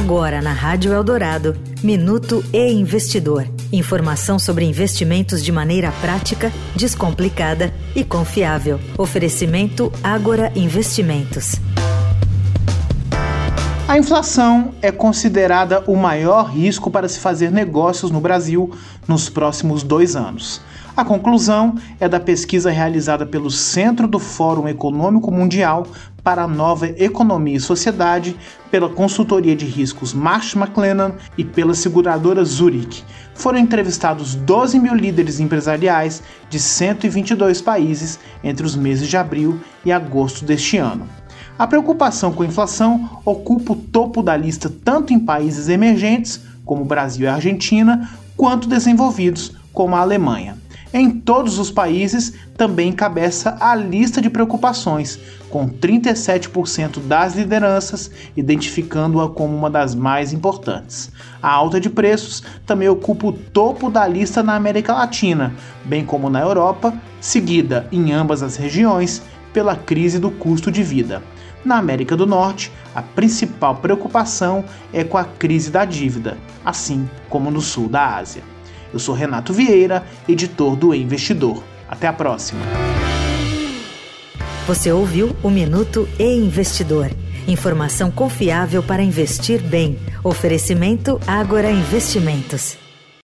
Agora na Rádio Eldorado, Minuto e Investidor. Informação sobre investimentos de maneira prática, descomplicada e confiável. Oferecimento Agora Investimentos. A inflação é considerada o maior risco para se fazer negócios no Brasil nos próximos dois anos. A conclusão é da pesquisa realizada pelo Centro do Fórum Econômico Mundial para a Nova Economia e Sociedade, pela consultoria de riscos Marsh McLennan e pela seguradora Zurich. Foram entrevistados 12 mil líderes empresariais de 122 países entre os meses de abril e agosto deste ano. A preocupação com a inflação ocupa o topo da lista tanto em países emergentes, como Brasil e Argentina, quanto desenvolvidos, como a Alemanha. Em todos os países também encabeça a lista de preocupações, com 37% das lideranças identificando-a como uma das mais importantes. A alta de preços também ocupa o topo da lista na América Latina, bem como na Europa, seguida em ambas as regiões pela crise do custo de vida. Na América do Norte, a principal preocupação é com a crise da dívida, assim como no sul da Ásia. Eu sou Renato Vieira, editor do Investidor. Até a próxima. Você ouviu o Minuto e Investidor. Informação confiável para investir bem. Oferecimento Agora Investimentos.